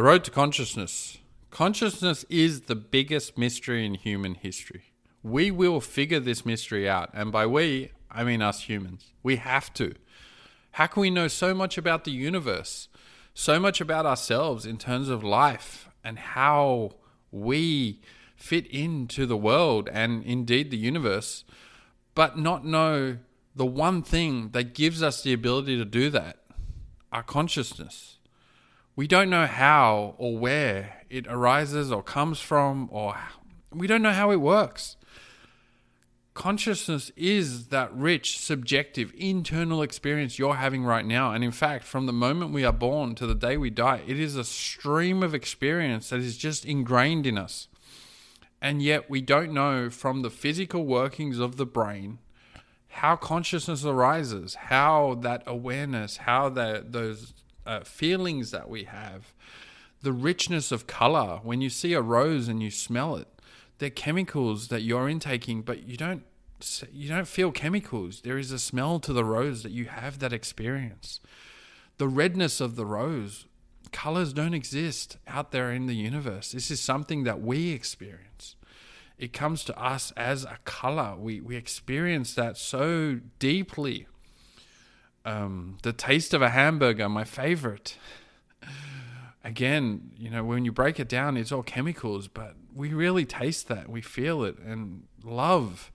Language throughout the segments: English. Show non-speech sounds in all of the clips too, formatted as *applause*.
The road to consciousness. Consciousness is the biggest mystery in human history. We will figure this mystery out. And by we, I mean us humans. We have to. How can we know so much about the universe, so much about ourselves in terms of life and how we fit into the world and indeed the universe, but not know the one thing that gives us the ability to do that our consciousness? We don't know how or where it arises or comes from, or we don't know how it works consciousness is that rich, subjective, internal experience you're having right now. And in fact, from the moment we are born to the day we die, it is a stream of experience that is just ingrained in us. And yet, we don't know from the physical workings of the brain how consciousness arises, how that awareness, how that those uh, feelings that we have, the richness of color. When you see a rose and you smell it, they're chemicals that you're intaking, but you don't you don't feel chemicals. There is a smell to the rose that you have that experience. The redness of the rose, colors don't exist out there in the universe. This is something that we experience. It comes to us as a color. We we experience that so deeply. Um, the taste of a hamburger, my favorite. Again, you know, when you break it down, it's all chemicals, but we really taste that. We feel it, and love.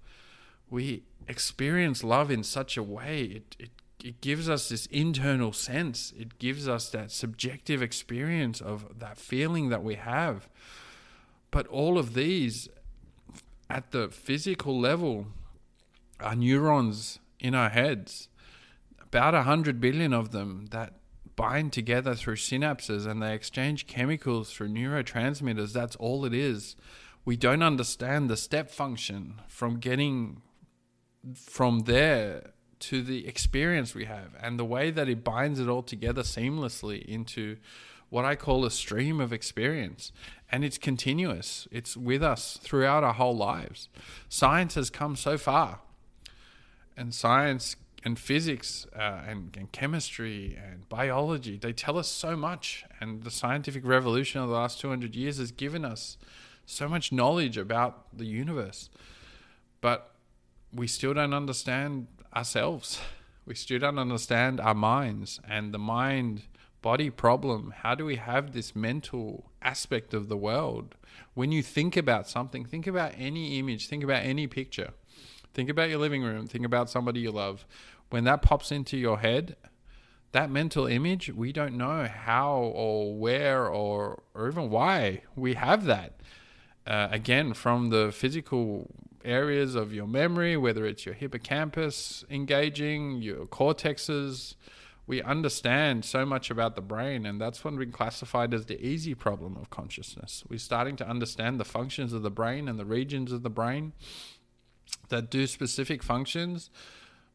We experience love in such a way. It, it it gives us this internal sense. It gives us that subjective experience of that feeling that we have. But all of these at the physical level are neurons in our heads about a hundred billion of them that bind together through synapses and they exchange chemicals through neurotransmitters that's all it is we don't understand the step function from getting from there to the experience we have and the way that it binds it all together seamlessly into what I call a stream of experience. And it's continuous, it's with us throughout our whole lives. Science has come so far, and science and physics uh, and, and, chemistry and biology they tell us so much and the scientific revolution of the last 200 years has given us so much knowledge about the universe but we still don't understand ourselves. We still don't understand our minds and the mind body problem. How do we have this mental aspect of the world? When you think about something, think about any image, think about any picture. Think about your living room, think about somebody you love. When that pops into your head, that mental image, we don't know how or where or, or even why we have that. Uh, again, from the physical areas of your memory, whether it's your hippocampus engaging, your cortexes. We understand so much about the brain, and that's when we classified as the easy problem of consciousness. We're starting to understand the functions of the brain and the regions of the brain that do specific functions.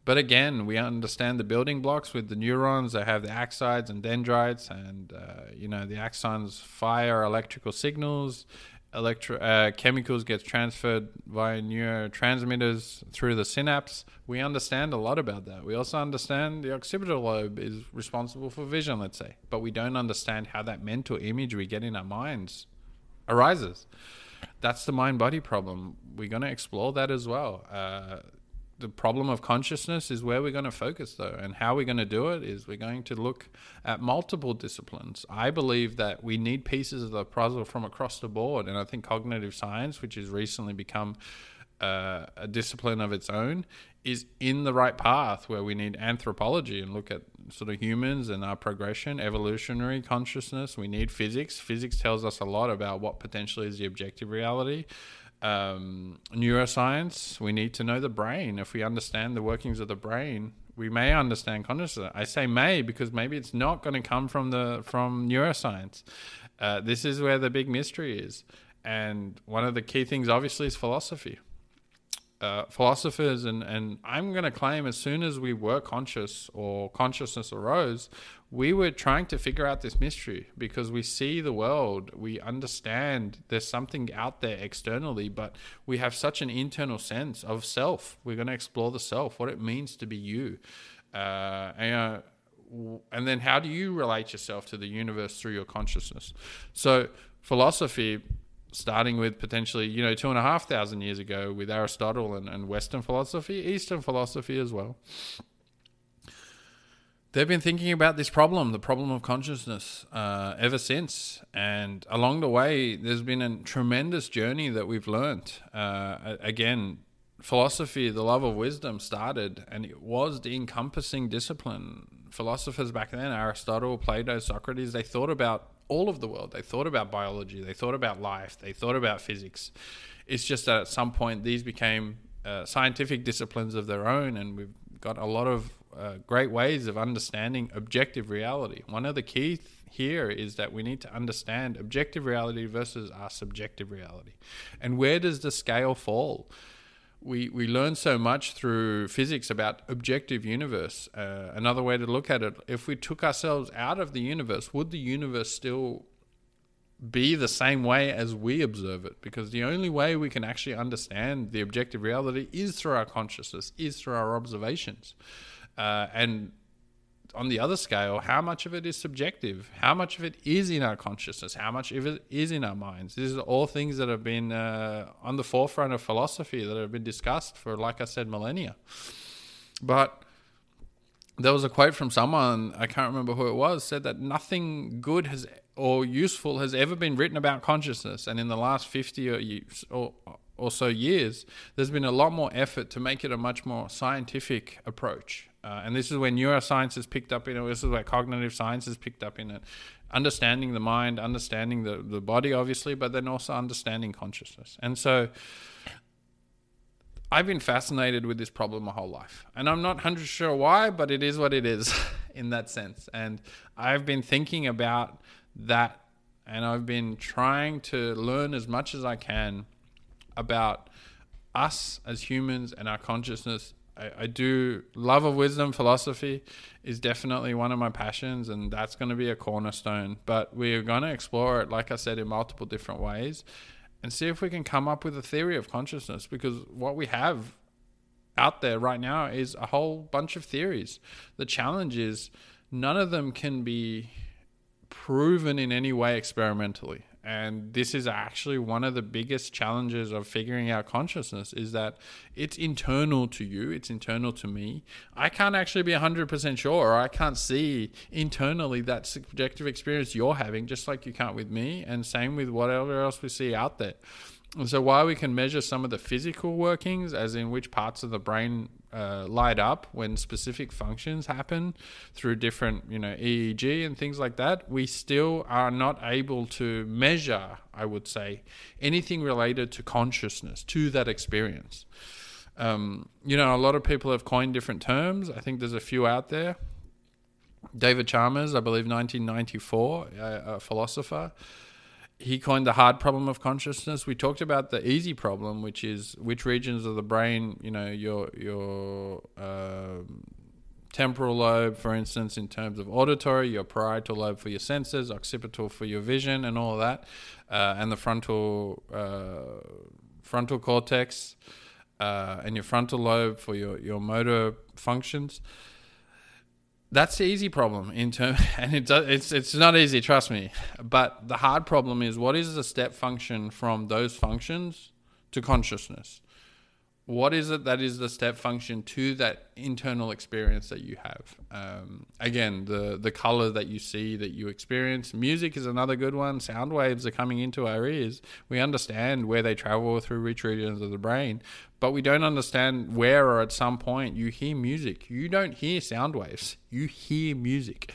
But again, we understand the building blocks with the neurons. They have the axons and dendrites, and uh, you know the axons fire electrical signals, electro uh, chemicals gets transferred via neurotransmitters through the synapse. We understand a lot about that. We also understand the occipital lobe is responsible for vision, let's say, but we don't understand how that mental image we get in our minds arises. That's the mind body problem. We're going to explore that as well. Uh, the problem of consciousness is where we're going to focus though and how we're going to do it is we're going to look at multiple disciplines. I believe that we need pieces of the puzzle from across the board and i think cognitive science which has recently become uh, a discipline of its own is in the right path where we need anthropology and look at sort of humans and our progression evolutionary consciousness. We need physics. Physics tells us a lot about what potentially is the objective reality um, neuroscience, we need to know the brain. If we understand the workings of the brain, we may understand consciousness. I say may because maybe it's not going to come from the from neuroscience. Uh, this is where the big mystery is, and one of the key things, obviously, is philosophy. Uh, philosophers and, and I'm going to claim as soon as we were conscious or consciousness arose, we were trying to figure out this mystery because we see the world, we understand there's something out there externally, but we have such an internal sense of self. We're going to explore the self, what it means to be you. Uh, and, uh, and then how do you relate yourself to the universe through your consciousness? So philosophy, starting with potentially you know two and a half thousand years ago with Aristotle and, and Western philosophy, Eastern philosophy as well. They've been thinking about this problem, the problem of consciousness, uh, ever since. And along the way, there's been a tremendous journey that we've learned. Uh, again, philosophy, the love of wisdom, started, and it was the encompassing discipline. Philosophers back then, Aristotle, Plato, Socrates, they thought about all of the world. They thought about biology, they thought about life, they thought about physics. It's just that at some point, these became uh, scientific disciplines of their own, and we've got a lot of uh, great ways of understanding objective reality. One of the key th- here is that we need to understand objective reality versus our subjective reality. And where does the scale fall? we, we learn so much through physics about objective universe. Uh, another way to look at it, if we took ourselves out of the universe, would the universe still be the same way as we observe it? Because the only way we can actually understand the objective reality is through our consciousness, is through our observations. Uh, and on the other scale, how much of it is subjective? How much of it is in our consciousness? How much of it is in our minds? These are all things that have been uh, on the forefront of philosophy that have been discussed for, like I said, millennia. But there was a quote from someone, I can't remember who it was, said that nothing good has or useful has ever been written about consciousness. And in the last 50 or, or, or so years, there's been a lot more effort to make it a much more scientific approach uh, and this is where neuroscience has picked up in it. This is where cognitive science has picked up in it. Understanding the mind, understanding the, the body, obviously, but then also understanding consciousness. And so I've been fascinated with this problem my whole life. And I'm not 100 sure why, but it is what it is *laughs* in that sense. And I've been thinking about that and I've been trying to learn as much as I can about us as humans and our consciousness I, I do love of wisdom philosophy is definitely one of my passions and that's going to be a cornerstone but we're going to explore it like i said in multiple different ways and see if we can come up with a theory of consciousness because what we have out there right now is a whole bunch of theories. The challenge is none of them can be proven in any way experimentally and this is actually one of the biggest challenges of figuring out consciousness is that it's internal to you it's internal to me. I can't actually be 100% sure or i can't see internally that subjective experience you're having just like you can't with me and same with whatever else we see out there so while we can measure some of the physical workings, as in which parts of the brain uh, light up when specific functions happen through different, you know, EEG and things like that, we still are not able to measure, I would say, anything related to consciousness, to that experience. Um, you know, a lot of people have coined different terms. I think there's a few out there. David Chalmers, I believe, 1994, a, a philosopher he coined the hard problem of consciousness. We talked about the easy problem, which is which regions of the brain, you know, your your uh, temporal lobe, for instance, in terms of auditory, your parietal lobe for your senses, occipital for your vision, and all that, uh, and the frontal uh, frontal cortex, uh, and your frontal lobe for your your motor functions that's the easy problem in term, *laughs* and it does, it's it's not easy, trust me. But the hard problem is what is the step function from those functions to consciousness? What is it that is the step function to that internal experience that you have? Um, again the the color that you see that you experience. Music is another good one. Sound waves are coming into our ears. We understand where they travel through which regions of the brain but we don't understand where or at some point you hear music. You don't hear sound waves. You hear music.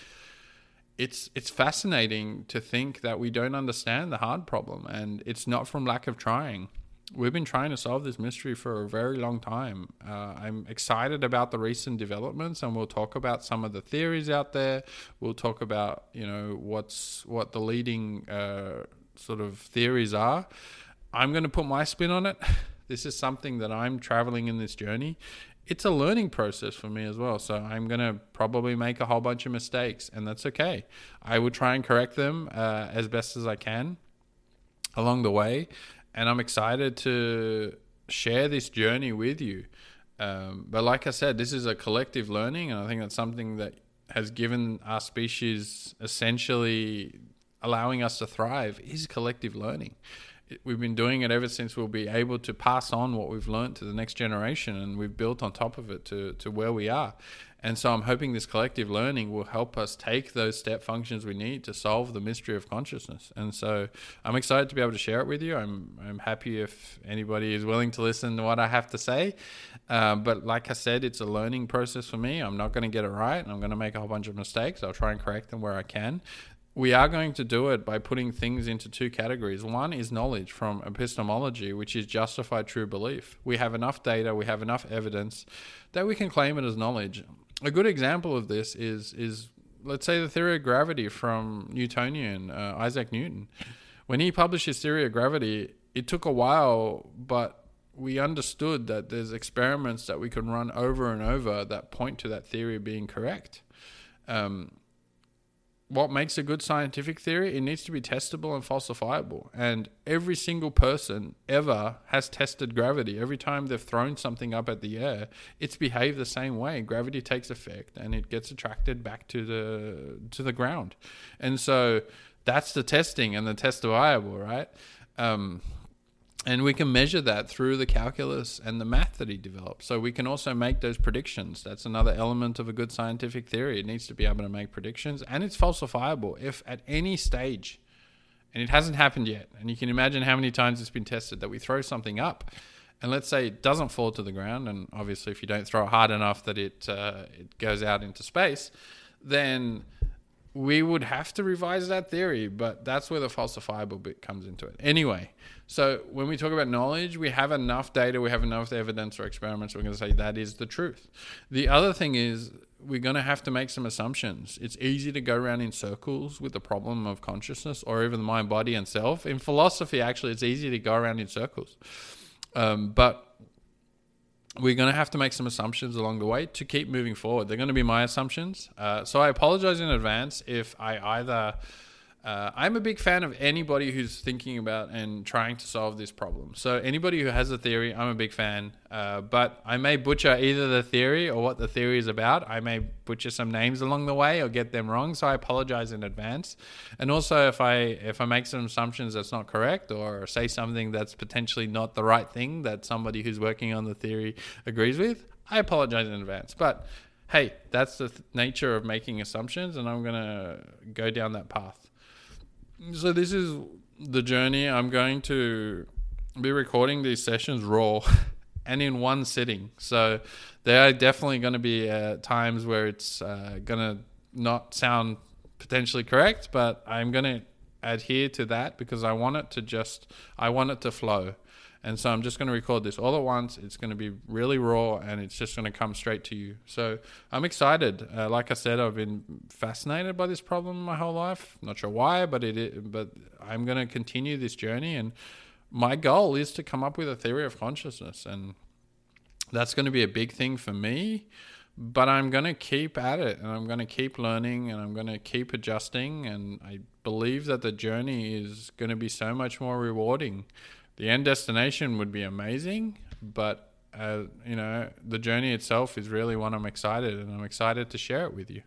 It's it's fascinating to think that we don't understand the hard problem and it's not from lack of trying we've been trying to solve this mystery for a very long time. Uh, I'm excited about the recent developments, and we'll talk about some of the theories out there. We'll talk about you know what's what the leading uh, sort of theories are. I'm going to put my spin on it. *laughs* This is something that I'm traveling in this journey. It's a learning process for me as well. So I'm going to probably make a whole bunch of mistakes, and that's okay. I will try and correct them uh, as best as I can along the way and I'm excited to share this journey with you. Um, but like I said, this is a collective learning, and I think that's something that has given our species essentially allowing us to thrive is collective learning. We've been doing it ever since we'll be able to pass on what we've learned to the next generation, and we've built on top of it to, to where we are. And so I'm hoping this collective learning will help us take those step functions we need to solve the mystery of consciousness. And so I'm excited to be able to share it with you. I'm, I'm happy if anybody is willing to listen to what I have to say. Um, but like I said, it's a learning process for me. I'm not going to get it right. I'm going to make a whole bunch of mistakes. I'll try and correct them where I can we are going to do it by putting things into two categories. One is knowledge from epistemology, which is justified true belief. We have enough data, we have enough evidence that we can claim it as knowledge. A good example of this is is let's say the theory of gravity from Newtonian uh, Isaac Newton. When he published his theory of gravity, it took a while, but we understood that there's experiments that we can run over and over that point to that theory being correct. Um, what makes a good scientific theory? It needs to be testable and falsifiable. And every single person ever has tested gravity. Every time they've thrown something up at the air, it's behaved the same way. Gravity takes effect and it gets attracted back to the to the ground. And so that's the testing and the testifiable, right? Um, and we can measure that through the calculus and the math that he developed. So we can also make those predictions. That's another element of a good scientific theory. It needs to be able to make predictions and it's falsifiable if at any stage, and it hasn't happened yet, and you can imagine how many times it's been tested that we throw something up and let's say it doesn't fall to the ground, and obviously if you don't throw it hard enough that it, uh, it goes out into space, then we would have to revise that theory, but that's where the falsifiable bit comes into it. Anyway, so when we talk about knowledge, we have enough data, we have enough evidence or experiments, we're going to say that is the truth. The other thing is, we're going to have to make some assumptions. It's easy to go around in circles with the problem of consciousness or even the mind, body, and self. In philosophy, actually, it's easy to go around in circles. Um, but we're going to have to make some assumptions along the way to keep moving forward. They're going to be my assumptions. Uh, so I apologize in advance if I either uh, I'm a big fan of anybody who's thinking about and trying to solve this problem. So anybody who has a theory, I'm a big fan. Uh, but I may butcher either the theory or what the theory is about. I may butcher some names along the way or get them wrong. So I apologize in advance. And also, if I if I make some assumptions that's not correct or say something that's potentially not the right thing that somebody who's working on the theory agrees with, I apologize in advance. But hey, that's the th- nature of making assumptions, and I'm gonna go down that path. So this is the journey. I'm going to be recording these sessions raw *laughs* and in one sitting. So there are definitely going to be uh, times where it's uh, going to not sound potentially correct, but I'm going to adhere to that because I want it to just I want it to flow. And so I'm just going to record this all at once. It's going to be really raw and it's just going to come straight to you. So I'm excited. Uh, like I said, I've been fascinated by this problem my whole life. Not sure why, but it but I'm going to continue this journey and my goal is to come up with a theory of consciousness and that's going to be a big thing for me but I'm going to keep at it and I'm going to keep learning and I'm going to keep adjusting. And I believe that the journey is going to be so much more rewarding the end destination would be amazing, but uh, you know the journey itself is really one I'm excited, and I'm excited to share it with you.